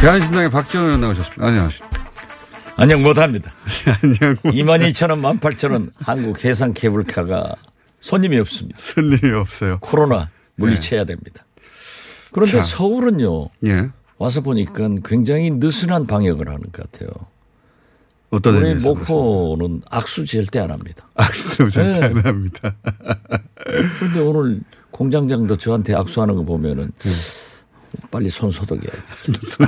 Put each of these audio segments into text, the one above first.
대한신당의 박지원 의원 나오셨습니다. 안녕하십니까. 안녕 못합니다. 안녕. 2만 2천 원, 1만 8천 원 한국 해상 케이블카가 손님이 없습니다. 손님이 없어요. 코로나 물리쳐야 됩니다. 그런데 자. 서울은요. 예. 와서 보니까 굉장히 느슨한 방역을 하는 것 같아요. 어떤 우리? 목포는 악수 절대 안 합니다. 악수 절대 네. 안 합니다. 그런데 오늘 공장장도 저한테 악수하는 거 보면은 네. 빨리 손 소독해야겠어.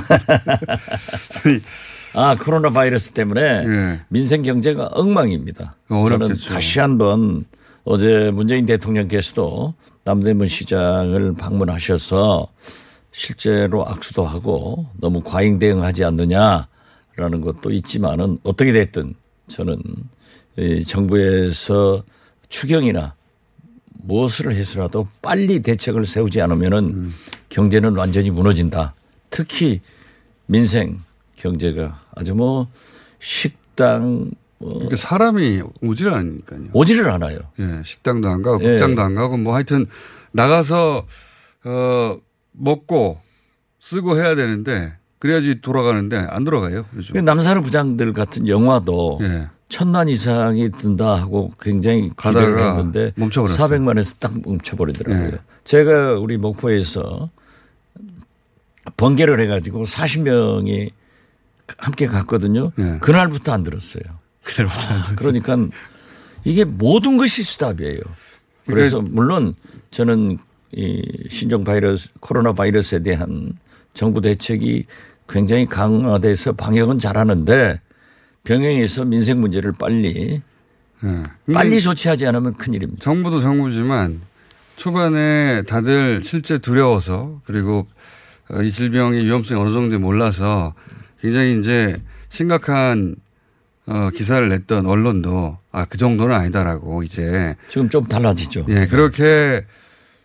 아 코로나 바이러스 때문에 예. 민생 경제가 엉망입니다. 저는 어렵겠죠. 다시 한번 어제 문재인 대통령께서도 남대문 시장을 방문하셔서 실제로 악수도 하고 너무 과잉 대응하지 않느냐라는 것도 있지만은 어떻게 됐든 저는 이 정부에서 추경이나 무엇을 해서라도 빨리 대책을 세우지 않으면은 음. 경제는 완전히 무너진다. 특히 민생 경제가 아주 뭐 식당 뭐 그러니까 사람이 오질 않으니까요. 오지를 않아요. 예. 식당도 안 가고 예. 극장도 안 가고 뭐 하여튼 나가서 어 먹고 쓰고 해야 되는데 그래야지 돌아가는데 안 돌아가요. 요즘. 그 남산의 부장들 같은 영화도 예. 천만 이상이 든다 하고 굉장히 기대를 했는데 멈춰버렸어요. 400만에서 딱 멈춰버리더라고요. 예. 제가 우리 목포에서 번개를 해가지고 40명이 함께 갔거든요. 예. 그날부터 안 들었어요. 그날부터 아, 그러니까 이게 모든 것이 수답이에요. 그래서 물론 저는 이 신종 바이러스 코로나 바이러스에 대한 정부 대책이 굉장히 강화돼서 방역은 잘하는데 병행해서 민생 문제를 빨리 예. 빨리 조치하지 않으면 큰일입니다. 정부도 정부지만 초반에 다들 실제 두려워서 그리고 어, 이 질병의 위험성이 어느 정도 몰라서 굉장히 이제 심각한 어, 기사를 냈던 언론도 아, 그 정도는 아니다라고 이제 지금 좀 달라지죠. 예, 그렇게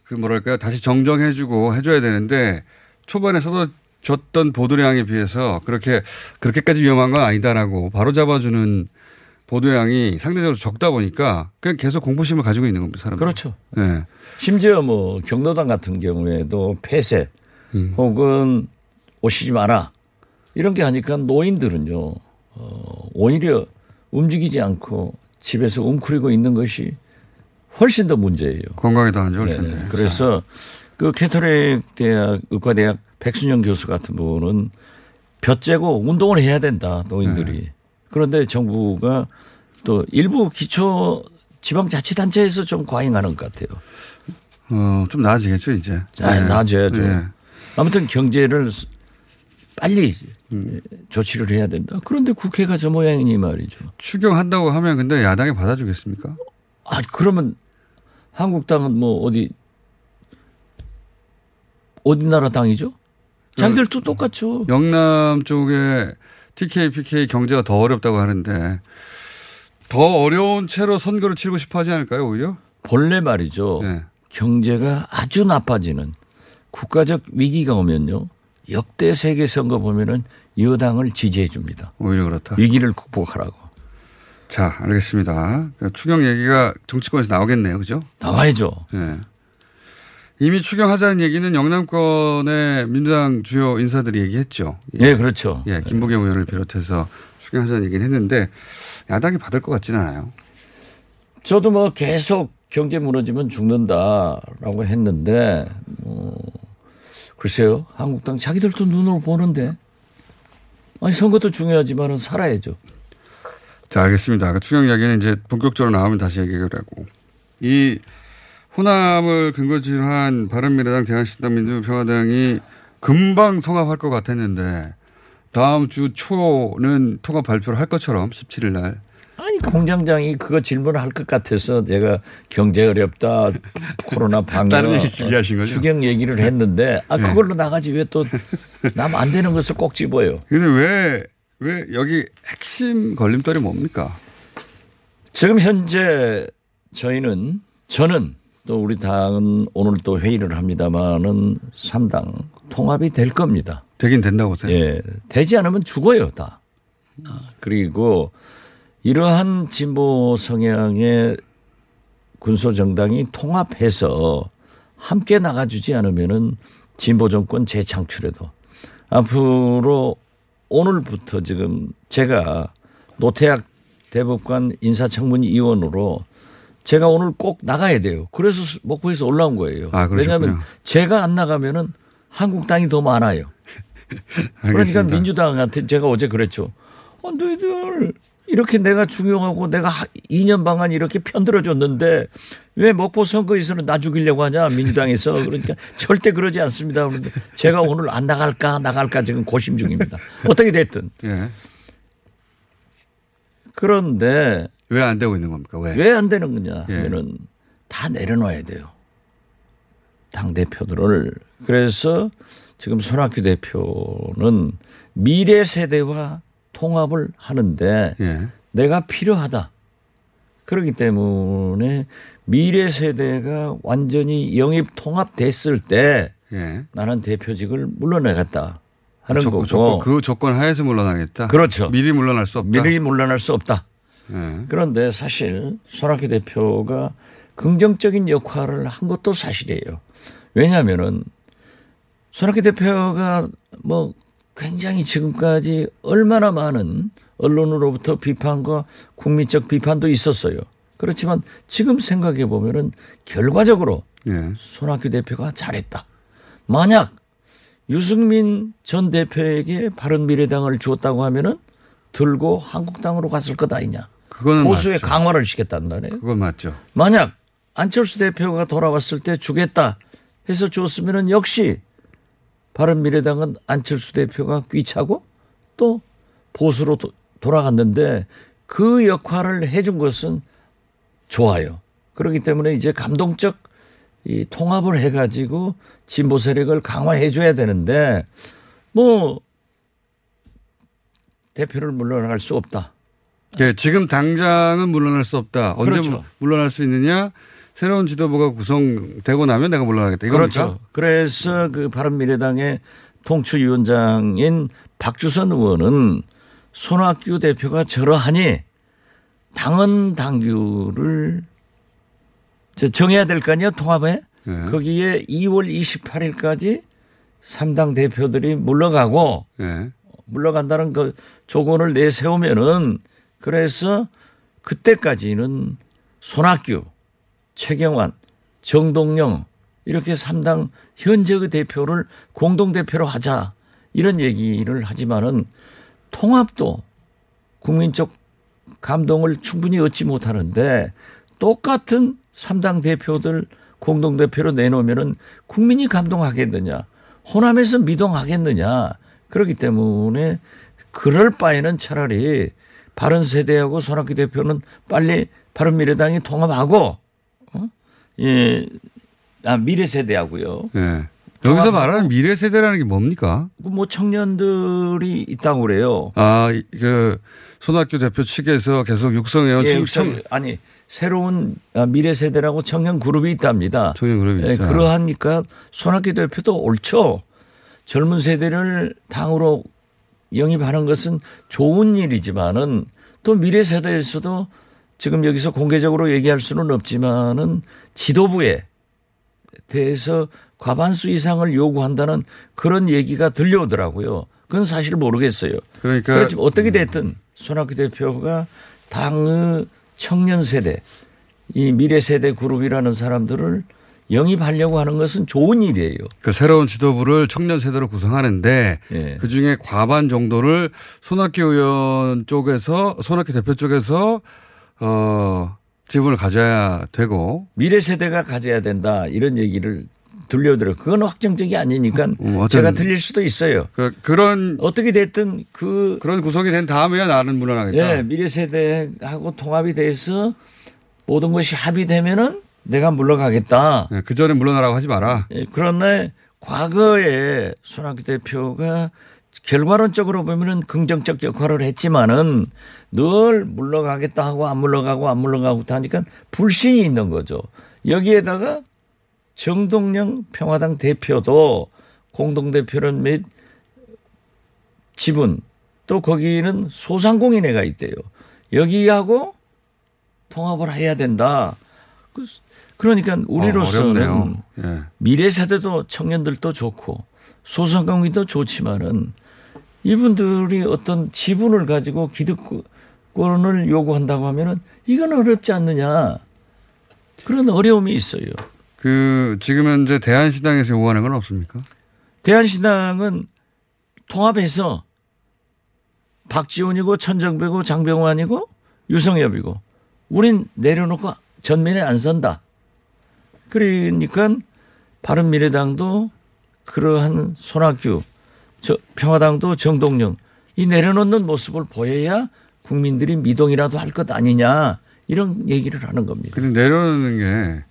그 뭐랄까요. 다시 정정해주고 해줘야 되는데 초반에 쏟아 졌던 보도량에 비해서 그렇게 그렇게까지 위험한 건 아니다라고 바로 잡아주는 보도량이 상대적으로 적다 보니까 그냥 계속 공포심을 가지고 있는 겁니다. 사람. 그렇죠. 예. 심지어 뭐 경로당 같은 경우에도 폐쇄 음. 혹은 오시지 마라 이런 게 하니까 노인들은요 어, 오히려 움직이지 않고 집에서 웅크리고 있는 것이 훨씬 더 문제예요. 건강에 더 안 좋을 네. 텐데. 그래서 그 카톨릭 대학 의과대학 백순영 교수 같은 분은 볕 쬐고 운동을 해야 된다 노인들이. 네. 그런데 정부가 또 일부 기초 지방자치단체에서 좀 과잉하는 것 같아요. 어, 좀 나아지겠죠, 이제. 아, 예. 나아져야죠. 예. 아무튼 경제를 빨리 음. 조치를 해야 된다. 그런데 국회가 저 모양이니 말이죠. 추경한다고 하면 근데 야당이 받아주겠습니까? 아 그러면 한국당은 뭐 어디 어디 나라 당이죠? 자기들도 똑같죠. 영남 쪽에 TK, PK 경제가 더 어렵다고 하는데 더 어려운 채로 선거를 치르고 싶어 하지 않을까요, 오히려? 본래 말이죠. 예. 경제가 아주 나빠지는 국가적 위기가 오면요. 역대 세계 선거 보면은 여당을 지지해 줍니다. 오히려 그렇다. 위기를 극복하라고. 자, 알겠습니다. 그 추경 얘기가 정치권에서 나오겠네요. 그죠? 나와야죠. 예. 이미 추경하자는 얘기는 영남권의 민주당 주요 인사들이 얘기했죠. 예, 그렇죠. 예, 김부겸 의원을 비롯해서 추경하자는 얘기는 했는데 야당이 받을 것 같지는 않아요. 저도 뭐 계속 경제 무너지면 죽는다라고 했는데 뭐 글쎄요 한국당 자기들도 눈으로 보는데 아니 선거도 중요하지만은 살아야죠. 자, 알겠습니다. 그 추경 이야기는 이제 본격적으로 나오면 다시 얘기를 하고. 이 호남을 근거지로 한 바른미래당, 대한신당, 민주평화당이 금방 통합할 것 같았는데 다음 주 초는 통합 발표를 할 것처럼 17일 날. 아니 공장장이 그거 질문을 할 것 같아서 제가 경제 어렵다 코로나 방역 얘기? 추경 얘기를 했는데 아 그걸로 나가지 왜 또 남 안 되는 것을 꼭 집어요. 근데 왜, 왜 여기 핵심 걸림돌이 뭡니까? 지금 현재 저희는 저는 또 우리 당은 오늘 또 회의를 합니다마는 3당 통합이 될 겁니다. 되긴 된다고 보세요. 예. 되지 않으면 죽어요, 다. 아, 그리고 이러한 진보 성향의 군소 정당이 통합해서 함께 나가주지 않으면은 진보 정권 재창출에도 앞으로 오늘부터 지금 제가 노태학 대법관 인사청문위원으로 제가 오늘 꼭 나가야 돼요. 그래서 목포에서 올라온 거예요. 아. 왜냐하면 제가 안 나가면은 한국당이 더 많아요. 그러니까. 민주당한테 제가 어제 그랬죠. 어, 너희들 이렇게 내가 중요하고 내가 2년 방안 이렇게 편들어 줬는데 왜 먹보 선거에서는 나 죽이려고 하냐 민주당에서 그러니까 절대 그러지 않습니다. 그런데 제가 오늘 안 나갈까 나갈까 지금 고심 중입니다. 어떻게 됐든 예. 그런데 왜 안 되고 있는 겁니까? 왜? 왜 안 되는 거냐 예. 하면은 다 내려놔야 돼요. 당 대표들을 그래서 지금 손학규 대표는 미래 세대와 통합을 하는데 예. 내가 필요하다. 그렇기 때문에 미래 세대가 완전히 영입 통합됐을 때 예. 나는 대표직을 물러나겠다 하는 조- 거고 조건, 그 조건 하에서 물러나겠다. 그렇죠. 미리 물러날 수 없다. 미리 물러날 수 없다. 예. 그런데 사실 손학규 대표가 긍정적인 역할을 한 것도 사실이에요. 왜냐하면은 손학규 대표가 뭐 굉장히 지금까지 얼마나 많은 언론으로부터 비판과 국민적 비판도 있었어요. 그렇지만 지금 생각해 보면은 결과적으로 예. 손학규 대표가 잘했다. 만약 유승민 전 대표에게 바른미래당을 주었다고 하면은 들고 한국당으로 갔을 것 아니냐. 그거는 보수의 맞죠. 강화를 시켰단 말이에요. 그건 맞죠. 만약 안철수 대표가 돌아왔을 때 주겠다 해서 주었으면 역시 바른미래당은 안철수 대표가 귀차고 또 보수로 도- 돌아갔는데 그 역할을 해준 것은 좋아요. 그렇기 때문에 이제 감동적 이 통합을 해가지고 진보 세력을 강화해 줘야 되는데 뭐 대표를 물러나갈 수 없다. 예, 지금 당장은 물러날 수 없다. 언제 그렇죠. 물- 물러날 수 있느냐? 새로운 지도부가 구성되고 나면 내가 물러나겠다. 이겁니까? 그렇죠. 그래서 그 바른미래당의 통추위원장인 박주선 의원은 손학규 대표가 저러하니 당헌 당규를 저 정해야 될 거 아니에요 통합에 예. 거기에 2월 28일까지 3당 대표들이 물러가고 예. 물러간다는 그 조건을 내세우면은 그래서 그때까지는 손학규, 최경환, 정동영 이렇게 3당 현재의 대표를 공동대표로 하자 이런 얘기를 하지만은 통합도 국민적 감동을 충분히 얻지 못하는데 똑같은 3당 대표들 공동대표로 내놓으면은 국민이 감동하겠느냐. 호남에서 미동하겠느냐. 그렇기 때문에 그럴 바에는 차라리 바른 세대하고 손학규 대표는 빨리 바른 미래당이 통합하고, 어? 예, 아, 미래 세대하고요. 예. 여기서 말하는 미래 세대라는 게 뭡니까? 뭐 청년들이 있다고 그래요. 아, 이- 그 손학규 대표 측에서 계속 육성해온 예, 청- 육성- 아니 새로운 아, 미래 세대라고 청년 그룹이 있답니다. 청년 그룹이 예, 있다. 그러하니까 손학규 대표도 옳죠. 젊은 세대를 당으로 영입하는 것은 좋은 일이지만은 또 미래 세대에서도 지금 여기서 공개적으로 얘기할 수는 없지만은 지도부에 대해서 과반수 이상을 요구한다는 그런 얘기가 들려오더라고요. 그건 사실 모르겠어요. 그러니까 그렇지만 어떻게 됐든 손학규 대표가 당의 청년 세대 이 미래 세대 그룹이라는 사람들을 영입하려고 하는 것은 좋은 일이에요. 그 새로운 지도부를 청년 세대로 구성하는데 예. 그 중에 과반 정도를 손학규 의원 쪽에서 손학규 대표 쪽에서 어 지분을 가져야 되고 미래 세대가 가져야 된다 이런 얘기를 들려드려. 그건 확정적이 아니니까 음, 어떤- 제가 틀릴 수도 있어요. 그, 그런 어떻게 됐든 그 그런 구성이 된 다음에야 나는 물러나겠다. 예, 미래 세대하고 통합이 돼서 모든 것이 합의되면은 내가 물러가겠다. 예, 그 전에 물러나라고 하지 마라. 예, 그러나 과거에 손학규 대표가 결과론적으로 보면은 긍정적 역할을 했지만은 늘 물러가겠다 하고 안 물러가고 안 물러가고 하니까 불신이 있는 거죠. 여기에다가 정동영 평화당 대표도 공동대표는 및 지분 또 거기는 소상공인 회가 있대요. 여기하고 통합을 해야 된다. 그- 그러니까 어, 우리로서는 어렵네요. 예. 미래 세대도 청년들도 좋고 소상공인도 좋지만은 이분들이 어떤 지분을 가지고 기득권을 요구한다고 하면은 이건 어렵지 않느냐 그런 어려움이 있어요. 그 지금 현재 대한시당에서 요구하는 건 없습니까? 대한신당은 통합해서 박지원이고 천정배고 장병환이고 유성엽이고 우린 내려놓고 전면에 안 선다. 그러니까 바른미래당도 그러한 손학규, 저 평화당도 정동영 이 내려놓는 모습을 보여야 국민들이 미동이라도 할 것 아니냐 이런 얘기를 하는 겁니다. 근데 내려놓는 게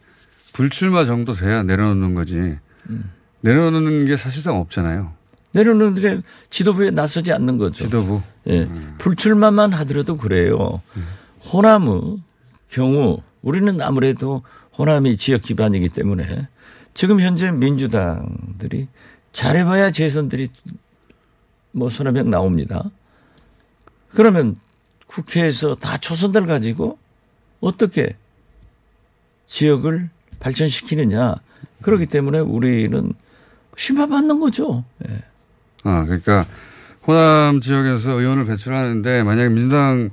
불출마 정도 돼야 내려놓는 거지. 음. 내려놓는 게 사실상 없잖아요. 내려놓는 게 지도부에 나서지 않는 거죠. 지도부. 예. 불출마만 하더라도 그래요. 호남의 경우 우리는 아무래도 호남이 지역 기반이기 때문에 지금 현재 민주당들이 잘해봐야 재선들이 뭐 서너 명 나옵니다. 그러면 국회에서 다 초선들 가지고 어떻게 지역을 발전시키느냐. 그렇기 때문에 우리는 심판받는 거죠. 예. 아, 그러니까 호남 지역에서 의원을 배출하는데 만약에 민주당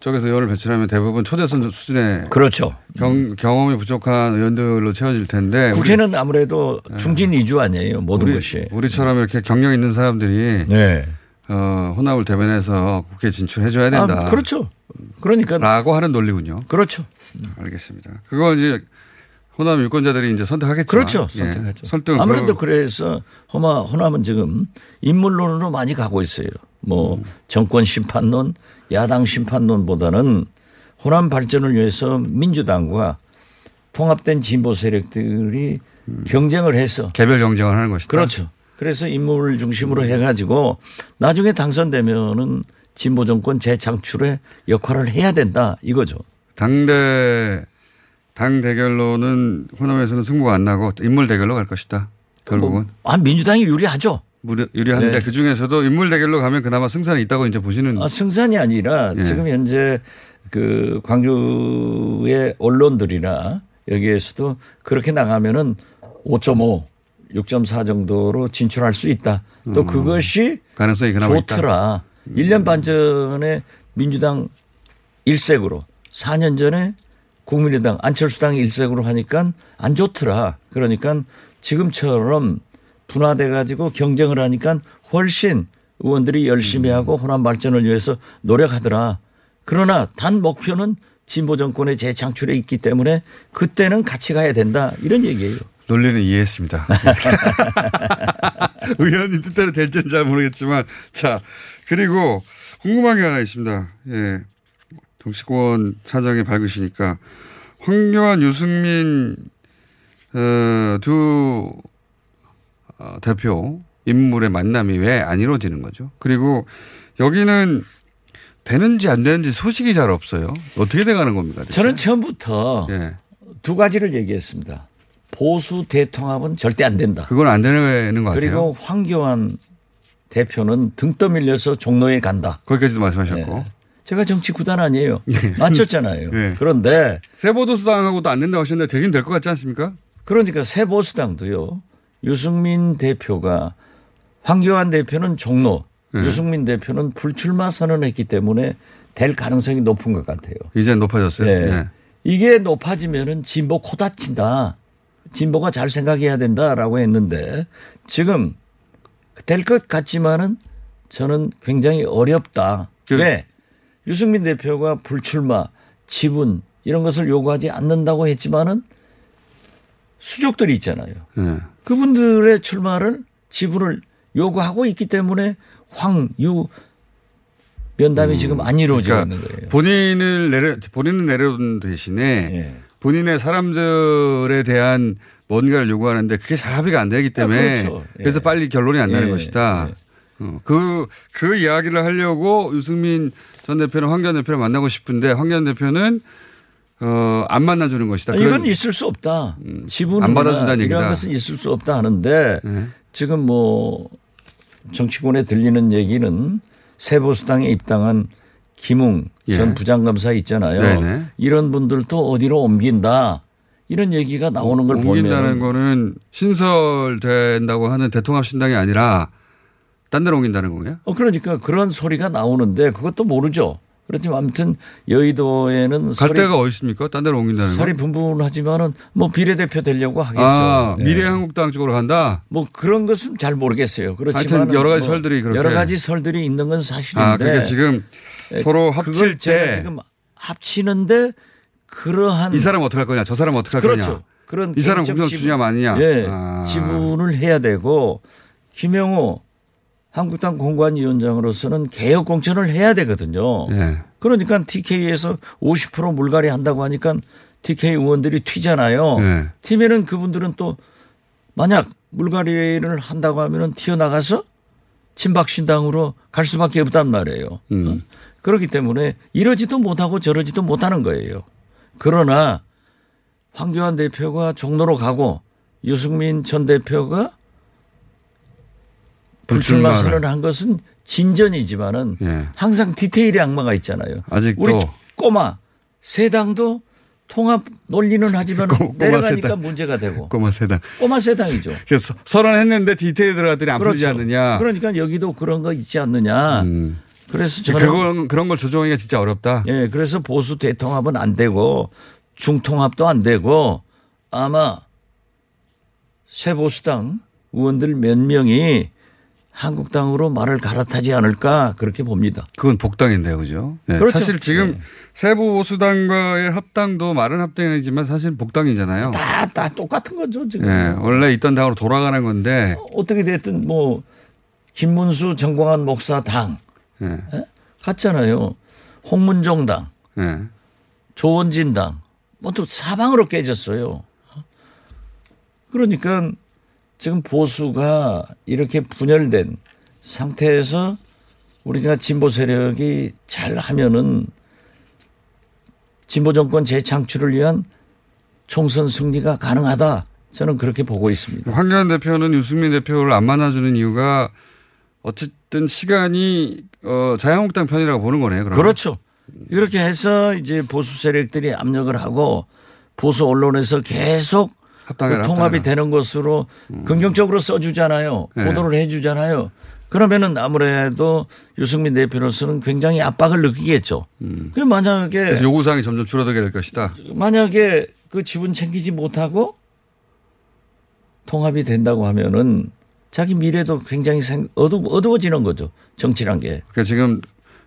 쪽에서 의원을 배출하면 대부분 초대선 수준의 그렇죠. 경, 경험이 부족한 의원들로 채워질 텐데 국회는 아무래도 중진 이주 아니에요. 모든 우리, 것이. 우리처럼 이렇게 경력 있는 사람들이 네. 어, 호남을 대변해서 국회에 진출해줘야 된다. 아, 그렇죠. 그러니까 라고 하는 논리군요. 그렇죠. 알겠습니다. 그거 이제 호남 유권자들이 이제 선택하겠지만. 그렇죠. 예, 선택하죠. 설득 아무래도 그래서 호마, 호남은 지금 인물론으로 많이 가고 있어요. 뭐 음. 정권 심판론, 야당 심판론보다는 호남 발전을 위해서 민주당과 통합된 진보 세력들이 경쟁을 해서 개별 경쟁을 하는 것이다. 그렇죠. 그래서 인물 중심으로 해가지고 나중에 당선되면은 진보 정권 재창출에 역할을 해야 된다 이거죠. 당대 당 대결로는 호남에서는 승부가 안 나고 인물 대결로 갈 것이다. 결국은 아 민주당이 유리하죠. 유리한데 네. 그 중에서도 인물 대결로 가면 그나마 승산이 있다고 이제 보시는 아, 승산이 아니라 예. 지금 현재 그 광주의 언론들이나 여기에서도 그렇게 나가면은 5.5, 6.4 정도로 진출할 수 있다. 또 그것이 가능성이 그나마 있다. 좋더라. 1년 반 전에 민주당 일색으로 4년 전에 국민의당 안철수당 일색으로 하니까 안 좋더라. 그러니까 지금처럼 분화돼 가지고 경쟁을 하니까 훨씬 의원들이 열심히 하고 호남 발전을 위해서 노력하더라. 그러나 단 목표는 진보 정권의 재창출에 있기 때문에 그때는 같이 가야 된다. 이런 얘기예요. 논리는 이해했습니다. 의원이 뜻대로 될지는 잘 모르겠지만 자 그리고 궁금한 게 하나 있습니다. 예. 정치권 사정이 밝으시니까 황교안 유승민 어, 두 어, 대표 인물의 만남이 왜 안 이루어지는 거죠? 그리고 여기는 되는지 안 되는지 소식이 잘 없어요. 어떻게 돼가는 겁니까? 대체? 저는 처음부터 예. 두 가지를 얘기했습니다. 보수 대통합은 절대 안 된다. 그건 안 되는 것 같아요. 그리고 황교안 대표는 등 떠밀려서 종로에 간다. 거기까지도 말씀하셨고 네. 제가 정치 구단 아니에요. 맞췄잖아요. 네. 그런데 세보도수당하고도 안 된다고 하셨는데 되긴 될 것 같지 않습니까? 그러니까 새 보수당도요. 유승민 대표가 황교안 대표는 종로, 네. 유승민 대표는 불출마 선언했기 때문에 될 가능성이 높은 것 같아요. 이제 높아졌어요. 네. 네. 이게 높아지면은 진보 코 다친다. 진보가 잘 생각해야 된다라고 했는데 지금 될 것 같지만은 저는 굉장히 어렵다. 그- 왜? 유승민 대표가 불출마, 지분 이런 것을 요구하지 않는다고 했지만은 수족들이 있잖아요. 예. 그분들의 출마를 지분을 요구하고 있기 때문에 황유 면담이 지금 안 이루어지고 그러니까 있는 거예요. 본인을 내려 본인은 내려둔 대신에 예. 본인의 사람들에 대한 뭔가를 요구하는데 그게 잘 합의가 안 되기 때문에 아, 그렇죠. 예. 그래서 빨리 결론이 안 나는 예. 것이다. 예. 어, 그, 그 이야기를 하려고 유승민 전 대표는 황교안 대표를 만나고 싶은데 황교안 대표는 어, 안 만나주는 것이다. 아, 이건 있을 수 없다. 지분이나 안 받아준다는 이런 얘기다. 것은 있을 수 없다 하는데 네. 지금 뭐 정치권에 들리는 얘기는 세보수당에 입당한 김웅 예. 전 부장검사 있잖아요. 네네. 이런 분들도 어디로 옮긴다. 이런 얘기가 나오는 걸 옮긴다는 보면 거는 신설된다고 하는 대통합 신당이 아니라 딴 데로 옮긴다는 거예요? 어 그러니까 그런 소리가 나오는데 그것도 모르죠. 그렇지만 아무튼 여의도에는 갈 데가 어디 있습니까? 딴 데로 옮긴다는 거? 설이 분분하지만은 뭐 비례대표 되려고 하겠죠. 아, 네. 미래한국당 쪽으로 간다? 뭐 그런 것은 잘 모르겠어요. 그렇지만 여러 가지 설들이 그렇게. 여러 가지 설들이 있는 건 사실인데 아, 그러니까 지금 서로 네. 그걸 합칠 때이 지금 합치는데 그러한 사람 어떻게 할 거냐, 저 사람 어떻게 할 그렇죠. 거냐. 그런 이 사람 공천 주냐 마느냐. 예, 아. 지분을 해야 되고 김영호 한국당 공관위원장으로서는 개혁 공천을 해야 되거든요. 예. 그러니까 TK에서 50% 물갈이 한다고 하니까 TK 의원들이 튀잖아요. 네. 튀면은 그분들은 또 만약 물갈이를 한다고 하면은 튀어나가서 친박 신당으로 갈 수밖에 없단 말이에요. 음. 어? 그렇기 때문에 이러지도 못하고 저러지도 못하는 거예요. 그러나 황교안 대표가 종로로 가고 유승민 전 대표가 불출마. 선언을 한 것은 진전이지만은 예. 항상 디테일의 악마가 있잖아요. 아직도. 우리 꼬마 세 당도 통합 논리는 하지만 꼬마 내려가니까 세 당. 문제가 되고 꼬마 세당. 꼬마 세 당이죠. 그래서 선언했는데 디테일 들어갔더니 안 풀리지 않느냐. 그러니까 여기도 그런 거 있지 않느냐. 음. 그래서 저는 그건 그런 걸 조정하기가 진짜 어렵다. 예, 그래서 보수 대통합은 안 되고 중통합도 안 되고 아마 새 보수당 의원들 몇 명이 한국당으로 말을 갈아타지 않을까 그렇게 봅니다. 그건 복당인데요, 그죠? 네. 그렇죠. 사실 지금 네. 세부 보수당과의 합당도 말은 합당이지만 사실 복당이잖아요. 다, 다 똑같은 거죠, 지금. 예, 원래 있던 당으로 돌아가는 건데, 어떻게 됐든 뭐 김문수 정광한 목사 당 예, 예? 같잖아요. 홍문종 당, 예. 조원진 당, 뭐 또 사방으로 깨졌어요. 그러니까 지금 보수가 이렇게 분열된 상태에서 우리가 진보 세력이 잘 하면은 진보 정권 재창출을 위한 총선 승리가 가능하다. 저는 그렇게 보고 있습니다. 황교안 대표는 유승민 대표를 안 만나주는 이유가 어쨌든 시간이 어, 자유한국당 편이라고 보는 거네요. 그럼. 그렇죠. 이렇게 해서 이제 보수 세력들이 압력을 하고 보수 언론에서 계속 합당해라, 그 통합이 합당해라. 되는 것으로 긍정적으로 써주잖아요. 네. 보도를 해주잖아요. 그러면은 아무래도 유승민 대표로서는 굉장히 압박을 느끼겠죠. 그럼 만약에 음. 요구사항이 점점 줄어들게 될 것이다. 만약에 그 지분 챙기지 못하고 통합이 된다고 하면은 자기 미래도 굉장히 생- 어두, 어두워지는 거죠. 정치란 게. 그러니까 지금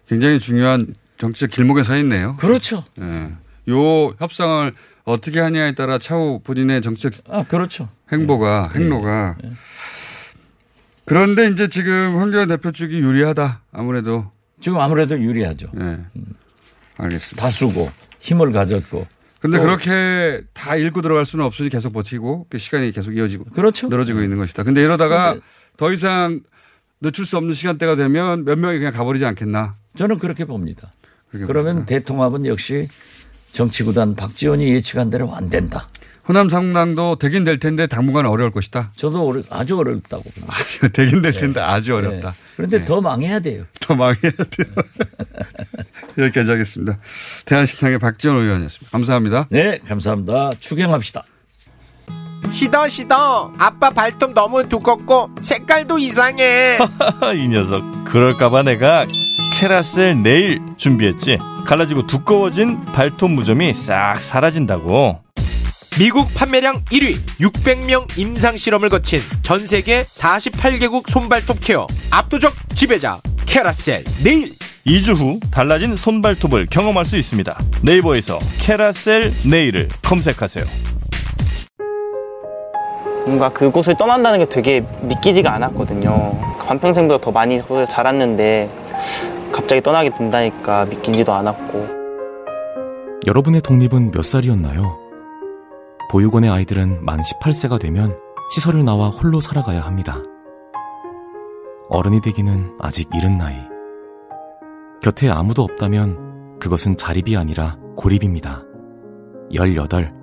굉장히 중요한 정치적 길목에 서 있네요. 그렇죠. 예. 요 협상을 어떻게 하냐에 따라 차후 본인의 정치적 아, 그렇죠. 행보가 행로가 그런데 이제 지금 황교안 대표 쪽이 유리하다 아무래도 지금 아무래도 유리하죠. 예 알겠습니다. 다수고 힘을 가졌고. 또- 그렇게 다 읽고 들어갈 수는 없으니 계속 버티고 그 시간이 계속 이어지고 그렇죠. 늘어지고 있는 것이다. 근데 이러다가 더 이상 늦출 수 없는 시간대가 되면 몇 명이 그냥 가버리지 않겠나. 저는 그렇게 봅니다. 그렇게 그러면 보시나. 대통합은 역시 정치구단 박지원이 예측한 대로 안 된다. 호남 상당도 되긴 될 텐데 당분간 어려울 것이다. 저도 어려- 아주 어렵다고. 아주 되긴 될 텐데 아주 어렵다. 네. 그런데 더 망해야 돼요. 더 망해야 돼요. 여기까지 하겠습니다. 대한신당의 박지원 의원이었습니다. 감사합니다. 네, 감사합니다. 추경합시다. 시더 시더 아빠 발톱 너무 두껍고 색깔도 이상해 이 녀석 그럴까봐 내가 캐라셀 네일 준비했지 갈라지고 두꺼워진 발톱 무좀이 싹 사라진다고. 미국 판매량 1위 600명 임상 실험을 거친 전 세계 48개국 손발톱 케어 압도적 지배자 캐라셀 네일 2주 후 달라진 손발톱을 경험할 수 있습니다. 네이버에서 캐라셀 네일을 검색하세요. 뭔가 그곳을 떠난다는 게 되게 믿기지가 않았거든요. 반평생보다 더 많이 자랐는데 갑자기 떠나게 된다니까 믿기지도 않았고. 여러분의 독립은 몇 살이었나요? 보육원의 아이들은 만 18세가 되면 시설을 나와 홀로 살아가야 합니다. 어른이 되기는 아직 이른 나이. 곁에 아무도 없다면 그것은 자립이 아니라 고립입니다. 18.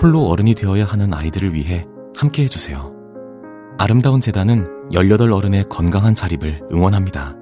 홀로 어른이 되어야 하는 아이들을 위해 함께 해주세요. 아름다운 재단은 18 어른의 건강한 자립을 응원합니다.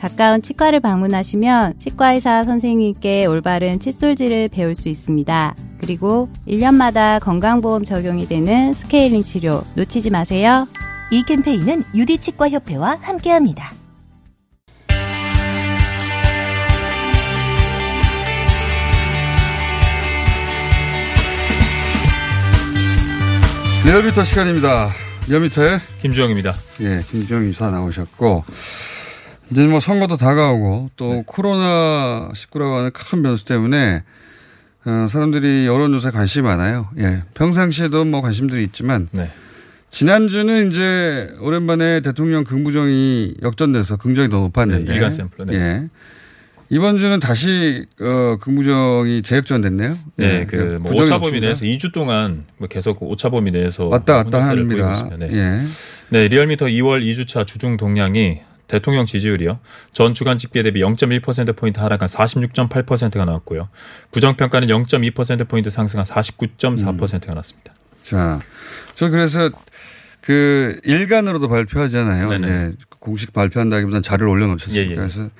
가까운 치과를 방문하시면 치과의사 선생님께 올바른 칫솔질을 배울 수 있습니다. 그리고 1년마다 건강보험 적용이 되는 스케일링 치료 놓치지 마세요. 이 캠페인은 유디치과협회와 함께합니다. 리얼미터 시간입니다. 리얼미터의 김주영입니다. 예, 김주영 이사 나오셨고 이제 뭐 선거도 다가오고 또 네. 코로나 19라고 하는 큰 변수 때문에 어, 사람들이 여론조사에 관심이 많아요. 예, 평상시에도 뭐 관심들이 있지만 네. 지난주는 이제 오랜만에 대통령 긍부정이 역전돼서 긍정이 더 높았는데 네, 일간 샘플, 네. 예. 이번 주는 다시 어, 긍부정이 재역전됐네요. 네, 예, 그뭐 부정이 오차 범위. 내에서 2주 동안 뭐 계속 오차 범위 내에서 왔다 갔다 합니다. 네. 예. 네, 리얼미터 2월 2주차 주중 동향이 대통령 지지율이요. 전 주간 집계 대비 0.1%포인트 하락한 46.8%가 나왔고요. 부정평가는 0.2%포인트 상승한 49.4%가 나왔습니다. 자, 저 그래서 그 일간으로도 발표하잖아요. 네네. 예, 공식 발표한다기보다는 자료를 올려놓으셨습니다. 예, 예. 그래서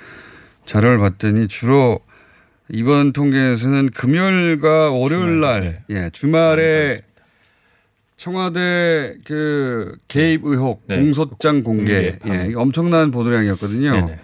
자료를 봤더니 주로 이번 통계에서는 금요일과 월요일 날, 네. 예, 주말에 청와대 그 개입 의혹 네. 공소장 공개, 공개. 예, 엄청난 보도량이었거든요. 네네.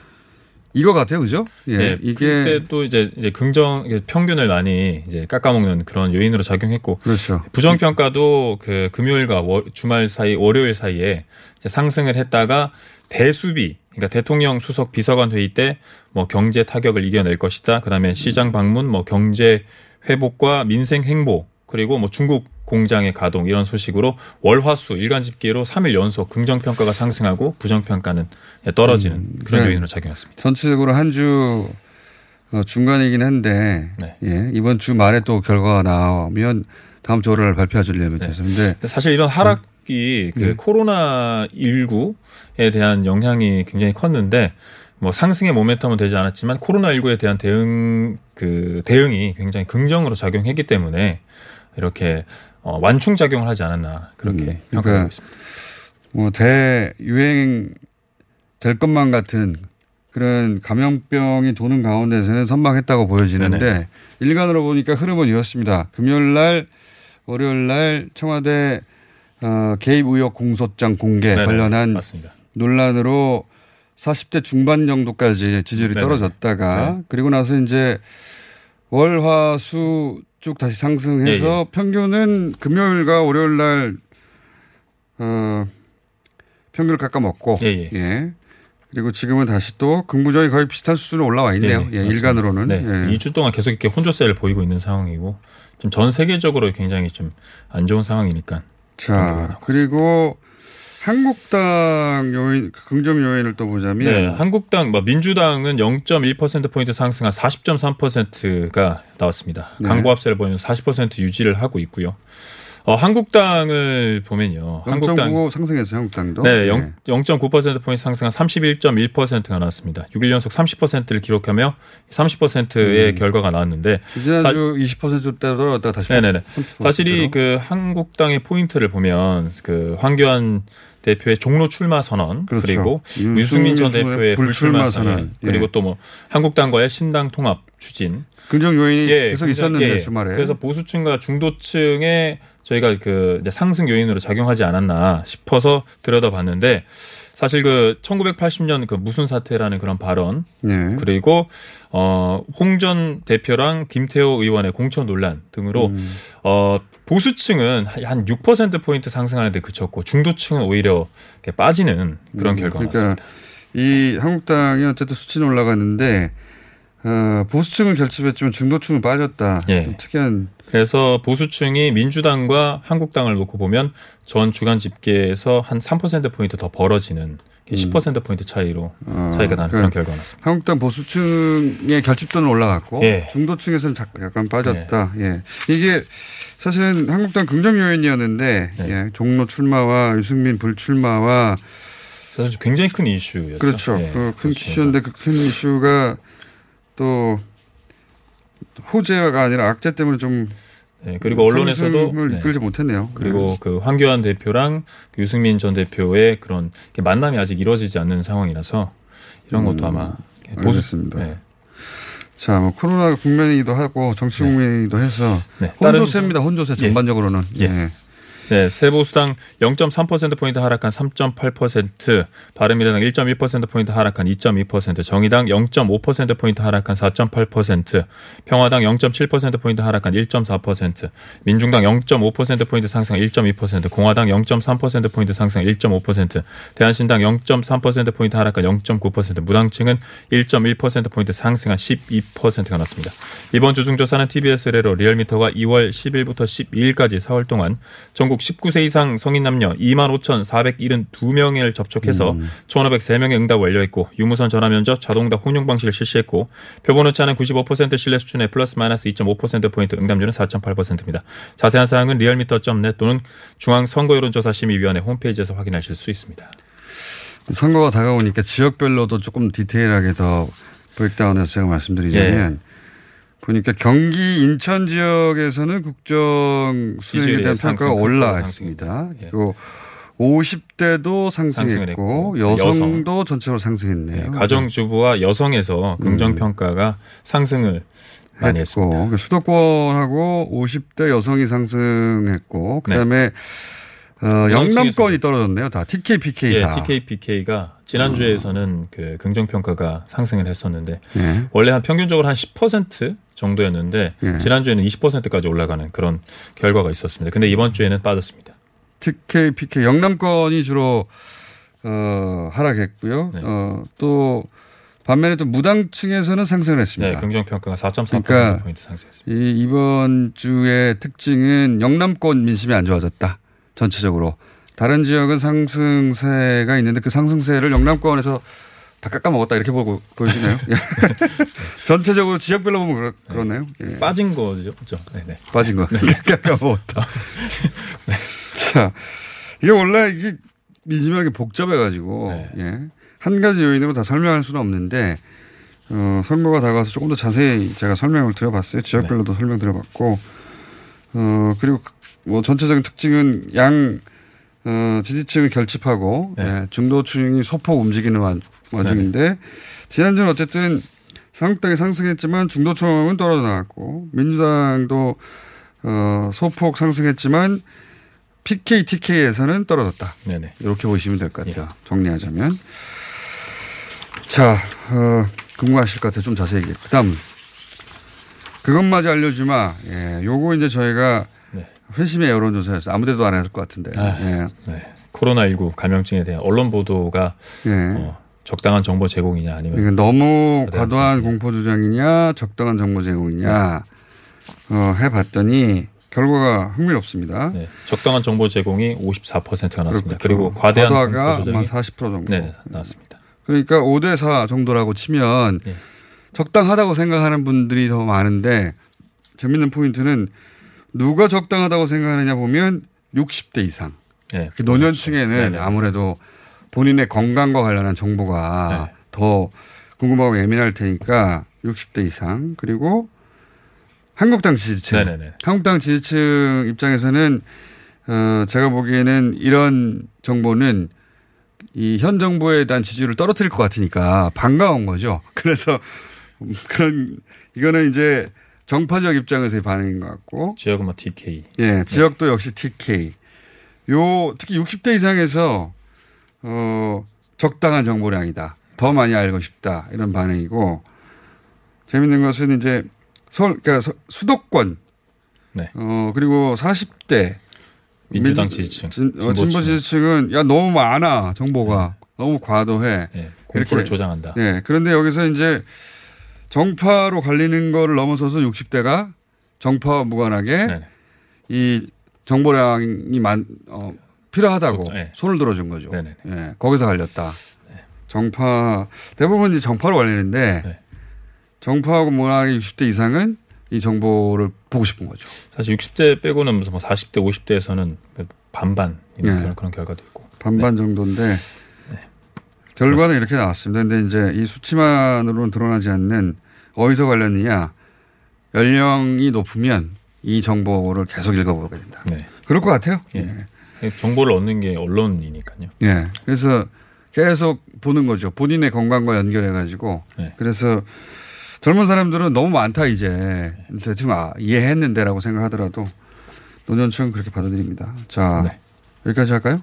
이거 같아요, 그죠? 예, 네, 이게 그때 또 이제 이제 긍정 평균을 많이 이제 깎아먹는 그런 요인으로 작용했고 그렇죠. 부정 평가도 그 금요일과 월- 주말 사이 월요일 사이에 상승을 했다가 대수비 그러니까 대통령 수석 비서관 회의 때 뭐 경제 타격을 이겨낼 것이다. 그다음에 시장 방문, 뭐 경제 회복과 민생 행보 그리고 뭐 중국 공장의 가동 이런 소식으로 월화수 일간 집계로 3일 연속 긍정 평가가 상승하고 부정 평가는 떨어지는 그런 네. 요인으로 작용했습니다. 전체적으로 한주 어, 중간이긴 한데 네. 예, 이번 주 말에 또 결과가 나오면 다음 주 월요일 발표하죠 리얼미터에서. 근데 근데 사실 이런 하락 이 그 네. 코로나 19에 대한 영향이 굉장히 컸는데 뭐 상승의 모멘텀은 되지 않았지만 코로나 19에 대한 대응 그 대응이 굉장히 긍정으로 작용했기 때문에 이렇게 어, 완충 작용을 하지 않았나 그렇게 음, 평가하고 그러니까 있습니다. 뭐 대유행 될 것만 같은 그런 감염병이 도는 가운데서는 선방했다고 보여지는데 네네. 일간으로 보니까 흐름은 이렇습니다. 금요일 날, 월요일 날 청와대 어, 개입 의혹 공소장 공개 네네, 관련한 맞습니다. 논란으로 40대 중반 정도까지 지지율이 네네. 떨어졌다가 네. 그리고 나서 이제 월화수 쭉 다시 상승해서 예, 평균은 금요일과 월요일 날 어, 평균을 깎아 먹고 예, 예. 그리고 지금은 다시 또 긍부정이 거의 비슷한 수준으로 올라와 있네요. 예, 맞습니다. 일간으로는. 네, 예. 2주 동안 계속 이렇게 혼조세를 보이고 있는 상황이고 좀 전 세계적으로 굉장히 좀 안 좋은 상황이니까 자, 그리고 한국당 요인, 긍정 요인을 또 보자면 네, 한국당, 뭐 민주당은 0.1% 포인트 상승한 40.3%가 나왔습니다. 네. 강보합세를 보이면서 40% 유지를 하고 있고요. 어, 한국당을 보면요. 한국당 0.95 상승했어요, 한국당도. 네, 0, 0.9%포인트 상승한 31.1%가 나왔습니다. 6일 연속 30%를 기록하며 30%의 음. 결과가 나왔는데 지난주 20%대로 떨어졌다가 다시 네네네. 30% 사실 이 그 한국당의 포인트를 보면 그 황교안 대표의 종로 출마 선언 그렇죠. 그리고 유승민 유승민 전 대표의 불출마, 선언 선언. 예. 그리고 또 뭐 한국당과의 신당 통합 추진 긍정 요인이 예, 계속 굉장히- 있었는데 예. 주말에. 그래서 보수층과 중도층에 저희가 그 이제 상승 요인으로 작용하지 않았나 싶어서 들여다봤는데 사실 그 1980년 그 무슨 사태라는 그런 발언 네. 그리고 어 홍 전 대표랑 김태호 의원의 공천 논란 등으로 음. 어 보수층은 한 6% 포인트 상승하는데 그쳤고 중도층은 오히려 빠지는 그런 음, 결과가 그러니까 나왔습니다. 이 한국당이 어쨌든 수치는 올라갔는데 어, 보수층은 결집했지만 중도층은 빠졌다. 예. 좀 특이한 그래서 보수층이 민주당과 한국당을 놓고 보면 전 주간 집계에서 한 3% 포인트 더 벌어지는 10% 포인트 차이로 음. 어, 차이가 나는 그 그런 결과가 났습니다. 한국당 보수층의 결집도는 올라갔고 예. 중도층에서는 자- 약간 빠졌다. 예. 이게 사실은 한국당 긍정 요인이었는데 네. 예. 종로 출마와 유승민 불출마와 사실 굉장히 큰 이슈였죠. 그렇죠. 예, 그큰 그렇죠. 이슈였는데 그 큰 이슈가 또 호재가 아니라 악재 때문에 좀 네, 그리고 언론에서도 네. 이끌지 못했네요. 그리고 그 황교안 대표랑 그 유승민 전 대표의 그런 만남이 아직 이루어지지 않는 상황이라서 이런 것도 음, 아마 보수 알겠습니다. 네. 자, 뭐 코로나 국면이기도 하고 정치 국면이기도 해서 네. 혼조세입니다. 혼조세 예. 전반적으로는. 예. 예. 네, 새보수당 0.3%포인트 하락한 3.8%, 바른미래당 1.1%포인트 하락한 2.2%, 정의당 0.5%포인트 하락한 4.8%, 평화당 0.7%포인트 하락한 1.4%, 민중당 0.5%포인트 상승 1.2%, 공화당 0.3%포인트 상승 1.5%, 대한신당 0.3%포인트 하락한 0.9%, 무당층은 1.1%포인트 상승한 12%가 났습니다. 이번 주중조사는 TBS 의뢰로 리얼미터가 2월 10일부터 12일까지 4월 동안 전국 19세 이상 성인 남녀 25,472명을 접촉해서 음. 1,503명의 응답 완료했고 유무선 전화 면접 자동답 혼용 방식을 실시했고 표본 오차는 95% 신뢰 수준의 플러스 마이너스 2.5%포인트 응답률은 4.8%입니다. 자세한 사항은 리얼미터.net 또는 중앙 선거 여론조사 심의위원회 홈페이지에서 확인하실 수 있습니다. 선거가 다가오니까 지역별로도 조금 디테일하게 더 브레이크다운해서 제가 말씀드리자면 예. 보니까 경기 인천 지역에서는 국정 수행에 대한 평가가 큰 올라 폭으로 있습니다. 예. 그리고 50대도 상승을 상승했고 했고, 여성도 전체적으로 상승했네요. 네, 가정주부와 여성에서 긍정평가가 상승을 많이 했습니다. 했고 수도권하고 50대 여성이 상승했고 그다음에 어, 영남권이 떨어졌네요. 다 TK, PK 예, 다. TK, PK가 지난주에서는 그 긍정평가가 상승을 했었는데 예. 원래 한 평균적으로 한 10% 정도였는데 예. 지난주에는 20%까지 올라가는 그런 결과가 있었습니다. 근데 이번 주에는 빠졌습니다. TK, PK 영남권이 주로 어, 하락했고요. 네. 어, 또 반면에 또 무당층에서는 상승을 했습니다. 네, 긍정평가가 4.3% 그러니까 포인트 상승했습니다. 이 이번 주의 특징은 영남권 민심이 안 좋아졌다. 전체적으로. 다른 지역은 상승세가 있는데 그 상승세를 영남권에서 다 깎아 먹었다 이렇게 보고 보여지네요. 예. 전체적으로 지역별로 보면 그렇, 그렇네요. 예. 빠진 거죠. 그렇죠. 네, 네. 빠진 거. 깎아 먹었다. 자, 이게 원래 이게 민심이 복잡해가지고 네. 예. 한 가지 요인으로 다 설명할 수는 없는데 어, 선거가 다가와서 조금 더 자세히 제가 설명을 드려봤어요. 지역별로도 네. 설명 드려봤고 어, 그리고 뭐 전체적인 특징은 양 어, 지지층을 결집하고 네. 예, 중도층이 소폭 움직이는 와, 와중인데 지난주는 어쨌든 한국당이 상승했지만 중도층은 떨어져 나왔고 민주당도 어, 소폭 상승했지만 PK, TK에서는 떨어졌다. 네네. 이렇게 보시면 될 것 같아요. 정리하자면. 자, 어, 궁금하실 것 같아요. 좀 자세히 얘기해. 그 다음. 그것마저 알려주마. 예, 요거 이제 저희가 네. 회심의 여론조사였어요. 아무 데도 안 했을 것 같은데. 아, 예. 네. 코로나19 감염증에 대한 언론 보도가 예. 어, 적당한 정보 제공이냐 아니면 그러니까 너무 네. 과도한 공포 주장이냐 적당한 정보 제공이냐 어, 해봤더니 결과가 흥미롭습니다. 네, 적당한 정보 제공이 54%가 나왔습니다. 그렇죠. 그리고 과대한 과도하가 공포 아마 조작이 40% 정도. 네, 나왔습니다. 그러니까 5대 4 정도라고 치면 예. 적당하다고 생각하는 분들이 더 많은데 재밌는 포인트는 누가 적당하다고 생각하느냐 보면 60대 이상. 예. 그 노년층에는 네네. 아무래도 본인의 건강과 관련한 정보가 네. 더 궁금하고 예민할 테니까 60대 이상 그리고 한국당 지지층. 네네네. 한국당 지지층 입장에서는 어 제가 보기에는 이런 정보는 이 현 정부에 대한 지지를 떨어뜨릴 것 같으니까 반가운 거죠. 그래서 그런 이거는 이제 정파적 입장에서의 반응인 것 같고 지역은 뭐 TK. 예, 지역도 역시 TK. 요 특히 60대 이상에서 어 적당한 정보량이다. 더 많이 알고 싶다. 이런 반응이고 재밌는 것은 이제 서울 그러니까 서- 수도권 네. 어 그리고 40대 민주당 민주- 지지층, 진, 어. 진보 지지층은 야 너무 많아 정보가 너무 과도해. 예, 공포를 조장한다. 예. 그런데 여기서 이제 정파로 갈리는 거를 넘어서서 60대가 정파와 무관하게 네. 이 정보량이 많, 어, 필요하다고 네. 손을 들어준 거죠. 네네. 예. 거기서 갈렸다. 정파 대부분 이제 정파로 갈리는데 네. 정파하고 무관하게 60대 이상은 이 정보를 보고 싶은 거죠. 사실 60대 빼고는 무슨 뭐 40대, 50대에서는 반반 이런 네. 그런, 결과도 있고. 반반 정도인데 결과는 이렇게 나왔습니다. 근데 이제 이 수치만으로는 드러나지 않는 어디서 관련이냐 연령이 높으면 이 정보를 계속 읽어보게 된다. 네. 그럴 것 같아요. 예. 정보를 얻는 게 언론이니까요. 예. 그래서 계속 보는 거죠. 본인의 건강과 연결해 가지고. 네. 그래서 젊은 사람들은 너무 많다 이제 대충 아, 이해했는데라고 생각하더라도 노년층 그렇게 받아들입니다. 자 네. 여기까지 할까요?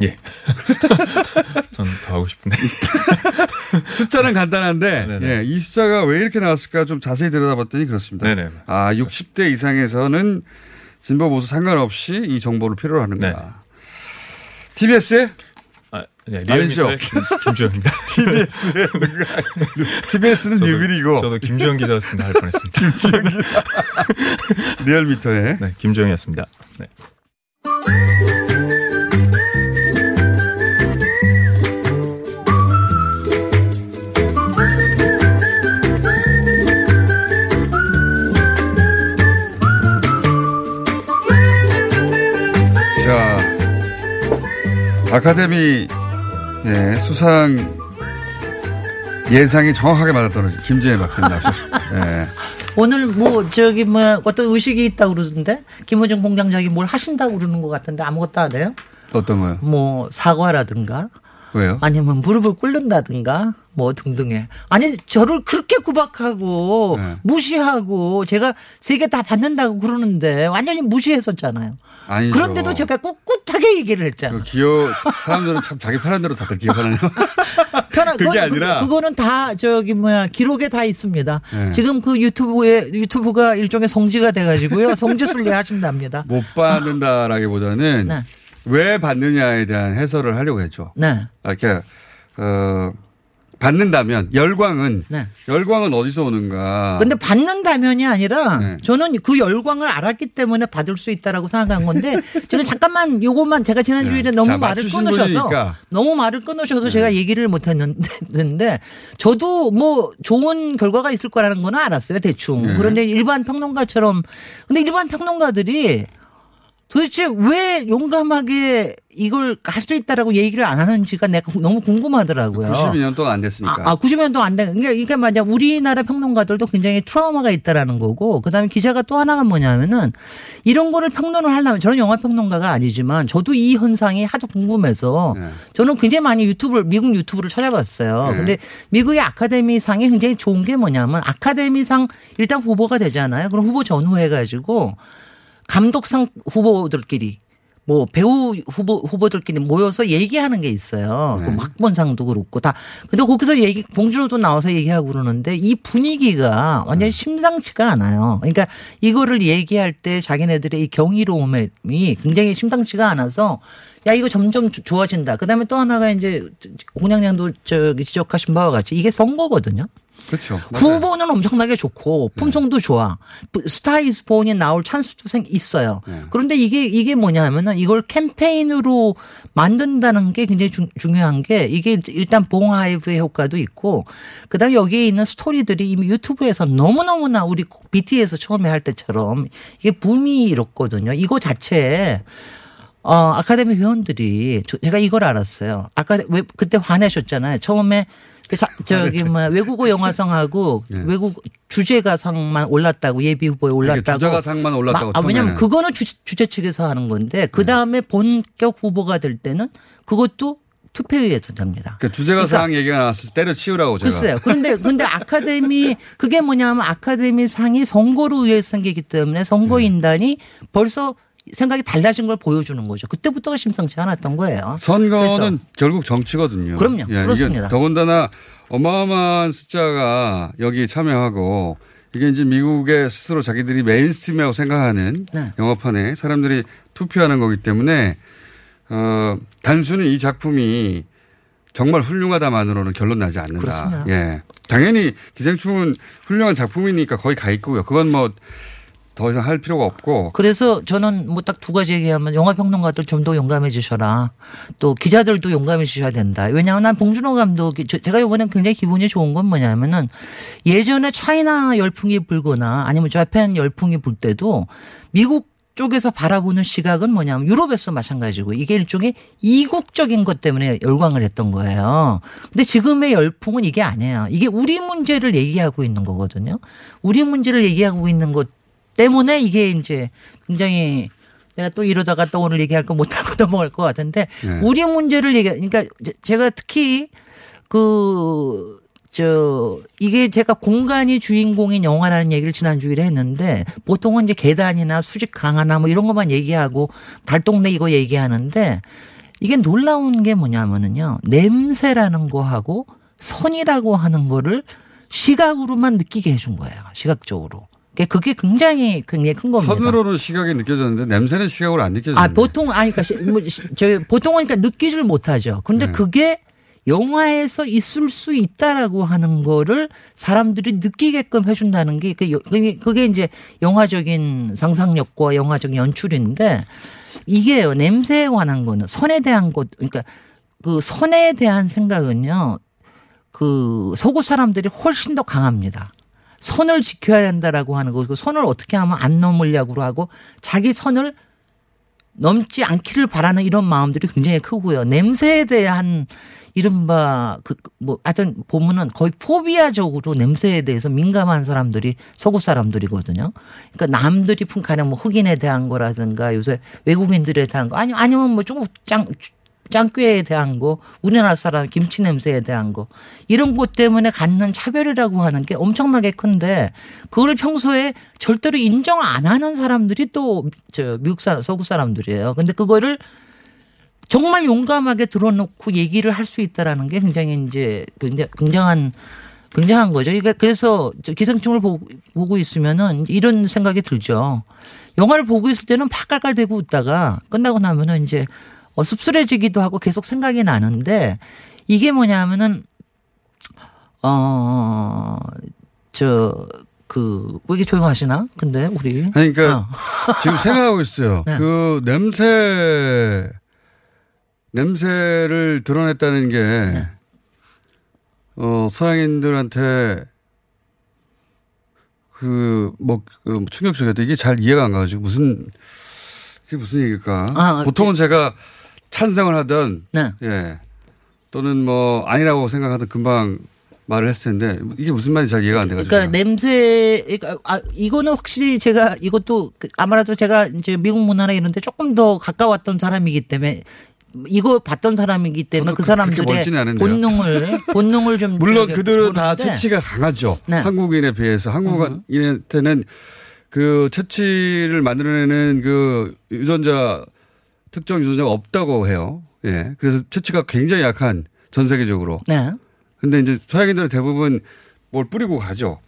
예. 전 더 하고 싶은데. 숫자는 간단한데 네네. 예, 이 숫자가 왜 이렇게 나왔을까 좀 자세히 들여다봤더니 그렇습니다. 네네. 아 60대 이상에서는 진보 보수 상관없이 이 정보를 필요로 하는 네. 거야. TBS에 아, 네, 아니죠. 김, 김주영입니다. TBS에 TBS는 저도- 뉴빌이고 저도 김주영 기자였습니다. 할 뻔했습니다. 리얼미터에 네, 김주영이었습니다. 네. 아카데미 예, 수상 예상이 정확하게 맞아떨어진 김진애 박사님 나오셨습니다. 예. 오늘 뭐 저기 뭐 어떤 의식이 있다고 그러던데 김호중 공장장이 뭘 하신다고 그러는 것 같은데 아무것도 안 해요? 어떤 거요? 뭐 사과라든가 왜요? 아니면 무릎을 꿇는다든가 뭐 등등해. 아니 저를 그렇게 구박하고 네. 무시하고 제가 세 개 다 받는다고 그러는데 완전히 무시했었잖아요. 아니죠. 그런데도 제가 꿋꿋하게 얘기를 했잖아. 그 기억 사람들은 참 자기 편한 대로 다들 기억하네요. 편한 그게 아니라 그, 거는 다 저기 뭐야 기록에 다 있습니다. 네. 지금 그 유튜브에 유튜브가 일종의 성지가 돼가지고요 성지 순례하신답니다. 못 받는다라기보다는 네. 왜 받느냐에 대한 해설을 하려고 했죠. 네. 아, 이렇게 어 받는다면 열광은 네. 열광은 어디서 오는가? 근데 받는다면이 아니라 네. 저는 그 열광을 알았기 때문에 받을 수 있다라고 생각한 건데 지금 잠깐만 요것만 제가 지난 주일에 네. 너무 자, 말을 끊으셔서 분이니까. 네. 너무 말을 끊으셔서 제가 얘기를 못 했는데 저도 뭐 좋은 결과가 있을 거라는 거는 알았어요 대충 네. 그런데 일반 평론가처럼 근데 일반 평론가들이 도대체 왜 용감하게 이걸 할 수 있다라고 얘기를 안 하는지가 내가 너무 궁금하더라고요. 92년 동안 안 됐으니까. 아, 90년도 안 된. 그러니까 이게 맞아. 우리나라 평론가들도 굉장히 트라우마가 있다라는 거고, 그 다음에 기자가 또 하나가 뭐냐면은 이런 거를 평론을 하려면 저는 영화 평론가가 아니지만 저도 이 현상이 하도 궁금해서 네. 저는 굉장히 많이 유튜브를, 미국 유튜브를 찾아봤어요. 네. 근데 미국의 아카데미 상이 굉장히 좋은 게 뭐냐면 아카데미 상 일단 후보가 되잖아요. 그럼 후보 전후 해 가지고 감독상 후보들끼리 뭐 배우 후보 후보들끼리 모여서 얘기하는 게 있어요. 네. 그 막본상도 그렇고 다. 근데 거기서 얘기 봉준호도 나와서 얘기하고 그러는데 이 분위기가 완전히 심상치가 않아요. 그러니까 이거를 얘기할 때 자기네들의 이 경이로움이 굉장히 심상치가 않아서 야 이거 점점 조- 좋아진다. 그다음에 또 하나가 이제 공양양도 저기 지적하신 바와 같이 이게 선거거든요. 그렇죠. 후보는 엄청나게 좋고 품성도 좋아. 스타 이스본이 나올 찬스도 생 있어요. 네. 그런데 이게 이게 뭐냐면은 이걸 캠페인으로 만든다는 게 굉장히 중, 중요한 게 이게 일단 봉하이브의 효과도 있고 그다음에 여기에 있는 스토리들이 이미 유튜브에서 너무너무나 우리 BTS 처음에 할 때처럼 이게 붐이 일었거든요. 이거 자체에 어, 아카데미 회원들이 저- 제가 이걸 알았어요. 아까 왜 그때 화내셨잖아요. 처음에 그 자, 저기 뭐 외국어 영화상하고 네. 외국 주제가상만 올랐다고 예비 후보에 올랐다고. 주제가상만 올랐다고 마- 아, 왜냐면 처음에는. 그거는 주, 주최 측에서 하는 건데 그 다음에 본격 후보가 될 때는 그것도 투표에 의해서 됩니다. 그러니까 주제가상 얘기가 나왔을 때 때려치우라고 제가. 글쎄요. 그런데 근데 아카데미 그게 뭐냐면 아카데미 상이 선거로 의해서 생기기 때문에 선거인단이 벌써 생각이 달라진 걸 보여주는 거죠. 그때부터가 심상치 않았던 거예요. 선거는 결국 정치거든요. 그럼요. 예, 그렇습니다. 더군다나 어마어마한 숫자가 여기 참여하고 이게 이제 미국의 스스로 자기들이 mainstream이라고 생각하는 네. 영화판에 사람들이 투표하는 거기 때문에 어 단순히 이 작품이 정말 훌륭하다만으로는 결론 나지 않는다. 그렇습니다. 예. 당연히 기생충은 훌륭한 작품이니까 거의 가 있고요. 그건 뭐 더 이상 할 필요가 없고 그래서 저는 뭐 딱 두 가지 얘기하면 영화 평론가들 좀 더 용감해지셔라. 또 기자들도 용감해지셔야 된다. 왜냐하면 난 봉준호 감독이 저- 제가 이번엔 굉장히 기분이 좋은 건 뭐냐면은 예전에 차이나 열풍이 불거나 아니면 자팬 열풍이 불 때도 미국 쪽에서 바라보는 시각은 뭐냐면 유럽에서 마찬가지고 이게 일종의 이국적인 것 때문에 열광을 했던 거예요. 근데 지금의 열풍은 이게 아니에요. 이게 우리 문제를 얘기하고 있는 거거든요. 우리 문제를 얘기하고 있는 것 때문에 이게 이제 굉장히 내가 또 이러다가 또 오늘 얘기할 거 못하고 넘어갈 것 같은데 네. 우리 문제를 얘기 그러니까 제- 제가 특히 그, 저, 이게 제가 공간이 주인공인 영화라는 얘기를 지난 주일에 했는데 보통은 이제 계단이나 수직 강화나 뭐 이런 것만 얘기하고 달동네 이거 얘기하는데 이게 놀라운 게 뭐냐면은요. 냄새라는 거하고 선이라고 하는 거를 시각으로만 느끼게 해준 거예요. 시각적으로. 그게- 그게 굉장히 굉장히 큰 겁니다. 선으로는 시각이 느껴졌는데 냄새는 시각으로 안 느껴지는데. 아, 보통, 아니, 그러니까, 시- 뭐, 저, 보통은 그러니까 느끼질 못하죠. 근데 네. 그게 영화에서 있을 수 있다라고 하는 거를 사람들이 느끼게끔 해준다는 게 그게, 그게- 그게 이제 영화적인 상상력과 영화적인 연출인데 이게요, 냄새에 관한 거는 선에 대한 것, 그러니까 그 선에 대한 생각은요, 그 서구 사람들이 훨씬 더 강합니다. 선을 지켜야 된다라고 하는 거, 그 선을 어떻게 하면 안 넘으려고 하고 자기 선을 넘지 않기를 바라는 이런 마음들이 굉장히 크고요. 냄새에 대한 이른바 그 뭐 하여튼 보면은 거의 포비아적으로 냄새에 대해서 민감한 사람들이 서구 사람들이거든요. 그러니까 남들이 풍가는 뭐 흑인에 대한 거라든가 요새 외국인들에 대한 거 아니 아니면 뭐 중국 짱 짱꾀에 대한 거, 우리나라 사람 김치 냄새에 대한 거 이런 것 때문에 갖는 차별이라고 하는 게 엄청나게 큰데 그걸 평소에 절대로 인정 안 하는 사람들이 또 저 미국 사람, 서구 사람들이에요. 근데 그거를 정말 용감하게 들어놓고 얘기를 할 수 있다라는 게 굉장히 이제 굉장히 굉장한 굉장한 거죠. 이게 그래서 저 기생충을 보고, 있으면은 이런 생각이 들죠. 영화를 보고 있을 때는 팍 깔깔대고 웃다가 끝나고 나면은 이제 어, 씁쓸해지기도 하고 계속 생각이 나는데 이게 뭐냐면은 어, 저, 그, 왜 이렇게 조용하시나? 근데 우리. 아니, 그러니까 어. 지금 생각하고 있어요. 네. 그 냄새, 냄새를 드러냈다는 게, 네. 어, 서양인들한테 그, 뭐, 그 충격적이었다. 이게 잘 이해가 안 가가지고 무슨, 그게 무슨 얘기일까. 아, 보통은 제가 찬성을 하던, 네. 예. 또는 뭐 아니라고 생각하던 금방 말을 했을 텐데 이게 무슨 말인지 잘 이해가 안 돼가지고. 그러니까 냄새, 그러니까 아, 이거는 확실히 제가 이것도 그 아무래도 제가 이제 미국 문화나 이런데 조금 더 가까웠던 사람이기 때문에 이거 봤던 사람이기 때문에 그 사람들의. 본능을 본능을 좀 물론 그들은 다 채취가 강하죠. 네. 한국인에 비해서 한국인한테는 그 채취를 만들어내는 그 유전자 특정 유전자가 없다고 해요. 예. 그래서 채취가 굉장히 약한 전 세계적으로. 네. 근데 이제 서양인들은 대부분 뭘 뿌리고 가죠.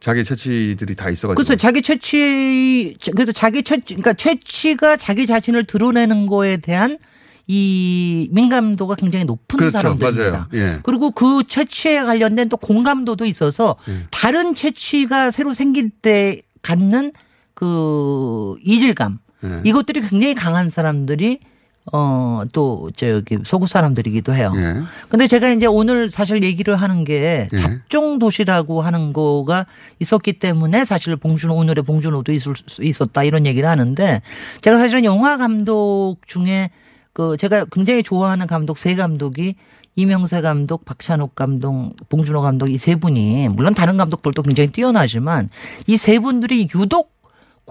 자기 채취들이 다 있어가지고. 그래서 자기 채취 그래서 자기 채취 그러니까 채취가 자기 자신을 드러내는 거에 대한 이 민감도가 굉장히 높은 그렇죠. 사람들입니다. 맞아요. 예. 그리고 그 채취에 관련된 또 공감도도 있어서 예. 다른 채취가 새로 생길 때 갖는 그 이질감 예. 이것들이 굉장히 강한 사람들이 어 또 저기 서구 사람들이기도 해요. 예. 근데 제가 이제 오늘 사실 얘기를 하는 게 예. 잡종 도시라고 하는 거가 있었기 때문에 사실 봉준호 오늘의 봉준호도 있을 수 있었다 이런 얘기를 하는데 제가 사실은 영화 감독 중에 그 제가 굉장히 좋아하는 감독 세 감독이 이명세 감독, 박찬욱 감독, 봉준호 감독 이 세 분이 물론 다른 감독들도 굉장히 뛰어나지만 이 세 분들이 유독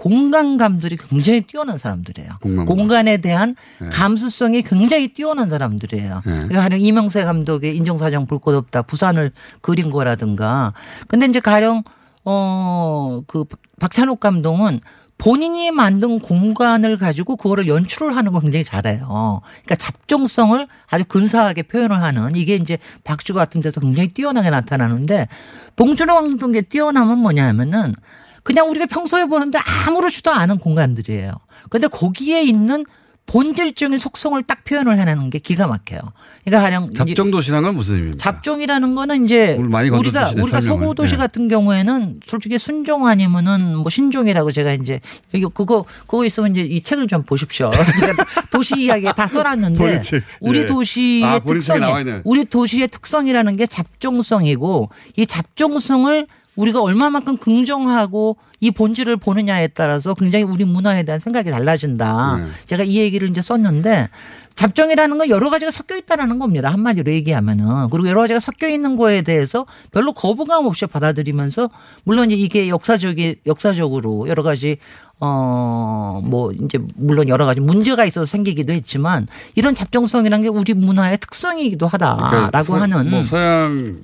공간감들이 굉장히 뛰어난 사람들이에요. 공간감. 공간에 대한 네. 감수성이 굉장히 뛰어난 사람들이에요. 네. 가령 이명세 감독의 인정사정 볼 것 없다 부산을 그린 거라든가. 근데 이제 가령 어그 박찬욱 감독은 본인이 만든 공간을 가지고 그거를 연출을 하는 걸 굉장히 잘해요. 그러니까 잡종성을 아주 근사하게 표현을 하는 이게 이제 박주 같은 데서 굉장히 뛰어나게 나타나는데 봉준호 감독의 뛰어남은 뭐냐면은 그냥 우리가 평소에 보는데 아무렇지도 않은 공간들이에요. 근데 거기에 있는 본질적인 속성을 딱 표현을 해내는 게 기가 막혀요. 그러니까 가령 잡종 도시란 건 무슨 의미입니까? 잡종이라는 거는 이제 우리가 우리가. 서구 도시 예. 같은 경우에는 솔직히 순종 아니면은 뭐 신종이라고 제가 이제 이거 그거 그거 있으면 이제 이 책을 좀 보십시오. 제가 도시 이야기에 다 써놨는데. 우리 예. 도시의 아, 특성이. 우리 도시의 특성이라는 게 잡종성이고 이 잡종성을 우리가 얼마만큼 긍정하고 이 본질을 보느냐에 따라서 굉장히 우리 문화에 대한 생각이 달라진다. 네. 제가 이 얘기를 이제 썼는데 잡종이라는 건 여러 가지가 섞여 있다라는 겁니다. 한마디로 얘기하면은. 그리고 여러 가지가 섞여 있는 거에 대해서 별로 거부감 없이 받아들이면서 물론 이게 역사적이 역사적으로 여러 가지 어 뭐 이제 물론 여러 가지 문제가 있어서 생기기도 했지만 이런 잡종성이라는 게 우리 문화의 특성이기도 하다라고 그러니까 서- 하는 뭐 서양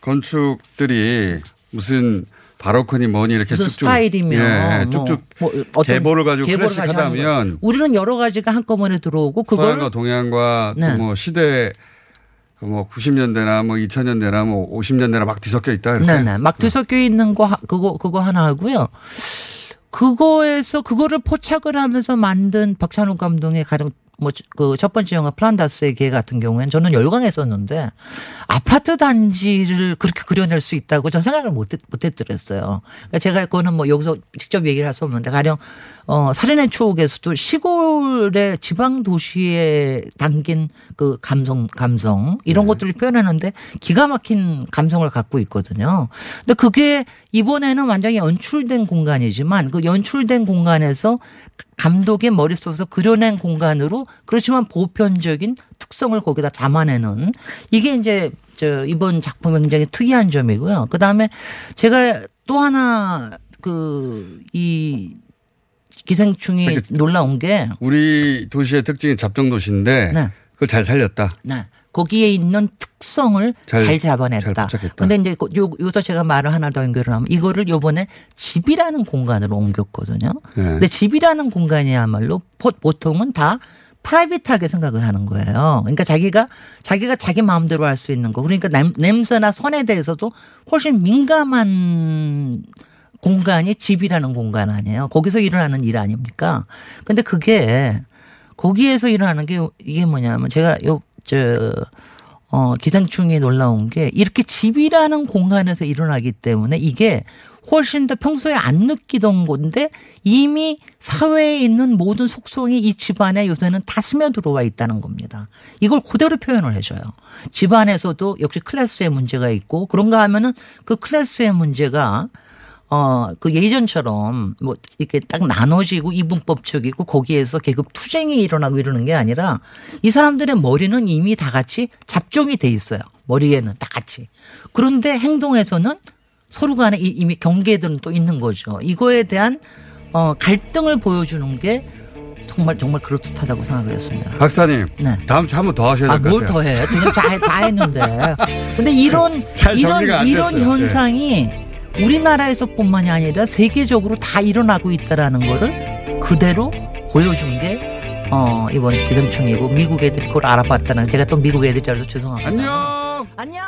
건축들이 무슨 바로크니 뭐니 이렇게 무슨 쭉쭉 스타일이며 예, 뭐, 쭉쭉 뭐 어떤 계보를 가지고 계보를 클래식하다면. 우리는 여러 가지가 한꺼번에 들어오고 그걸 서양과 동양과 네. 또뭐 시대 뭐 90년대나 뭐 2000년대나 뭐 50년대나 막 뒤섞여 있다 이렇게. 네네. 막 뒤섞여 있는 거 하- 그거 그거 하나 하고요. 그거에서 그거를 포착을 하면서 만든 박찬욱 감독의 가령 뭐 그 첫 번째 영화 플란다스의 개 같은 경우에는 저는 열광했었는데 아파트 단지를 그렇게 그려낼 수 있다고 저 생각을 못했, 못했더랬어요. 그러니까 제가 그거는 뭐 여기서 직접 얘기를 할 수 없는데 가령 어 살인의 추억에서도 시골의 지방 도시에 담긴 그 감성 감성 이런 것들을 표현하는데 기가 막힌 감성을 갖고 있거든요. 근데 그게 이번에는 완전히 연출된 공간이지만 그 연출된 공간에서 감독의 머릿속에서 그려낸 공간으로 그렇지만 보편적인 특성을 거기다 담아내는 이게 이제 저 이번 작품의 굉장히 특이한 점이고요. 그 다음에 제가 또 하나 그 이 기생충이 이렇게 놀라운 게 우리 도시의 특징이 잡종 도시인데 네. 그걸 잘 살렸다. 네. 거기에 있는 특성을 잘, 잘- 잡아냈다. 근데 이제 그 요, 여기서 제가 말을 하나 더 연결을 하면 이거를 요번에 집이라는 공간으로 옮겼거든요. 네. 근데 집이라는 공간이야말로 보- 보통은 다 프라이빗하게 생각을 하는 거예요. 그러니까 자기가 자기가 자기 마음대로 할 수 있는 거. 그러니까 냄, 냄새나 선에 대해서도 훨씬 민감한 공간이 집이라는 공간 아니에요. 거기서 일어나는 일 아닙니까? 근데 그게 거기에서 일어나는 게 이게 뭐냐면 제가 요 저 어, 기생충이 놀라운 게 이렇게 집이라는 공간에서 일어나기 때문에 이게 훨씬 더 평소에 안 느끼던 건데 이미 사회에 있는 모든 속성이 이 집안에 요새는 다 스며들어와 있다는 겁니다. 이걸 그대로 표현을 해줘요. 집안에서도 역시 클래스의 문제가 있고 그런가 하면은 그 클래스의 문제가 어, 그 예전처럼 뭐 이렇게 딱 나눠지고 이분법적 이고 거기에서 계급 투쟁이 일어나고 이러는 게 아니라 이 사람들의 머리는 이미 다 같이 잡종이 돼 있어요. 머리에는 다 같이. 그런데 행동에서는 서로 간에 이- 이미 경계들은 또 있는 거죠. 이거에 대한 어, 갈등을 보여주는 게 정말 정말 그렇듯하다고 생각을 했습니다. 박사님 네. 다음 주한번 더 하셔야 아, 될것뭘 같아요. 더 해? 지금 다, 다 했는데. 근데 이런, 잘 이런, 이런. 현상이 우리나라에서 뿐만이 아니라 세계적으로 다 일어나고 있다라는 거를 그대로 보여준 게, 어, 이번 기생충이고 미국 애들이 그걸 알아봤다는 제가 또 미국 애들이라서 죄송합니다. 안녕! 안녕!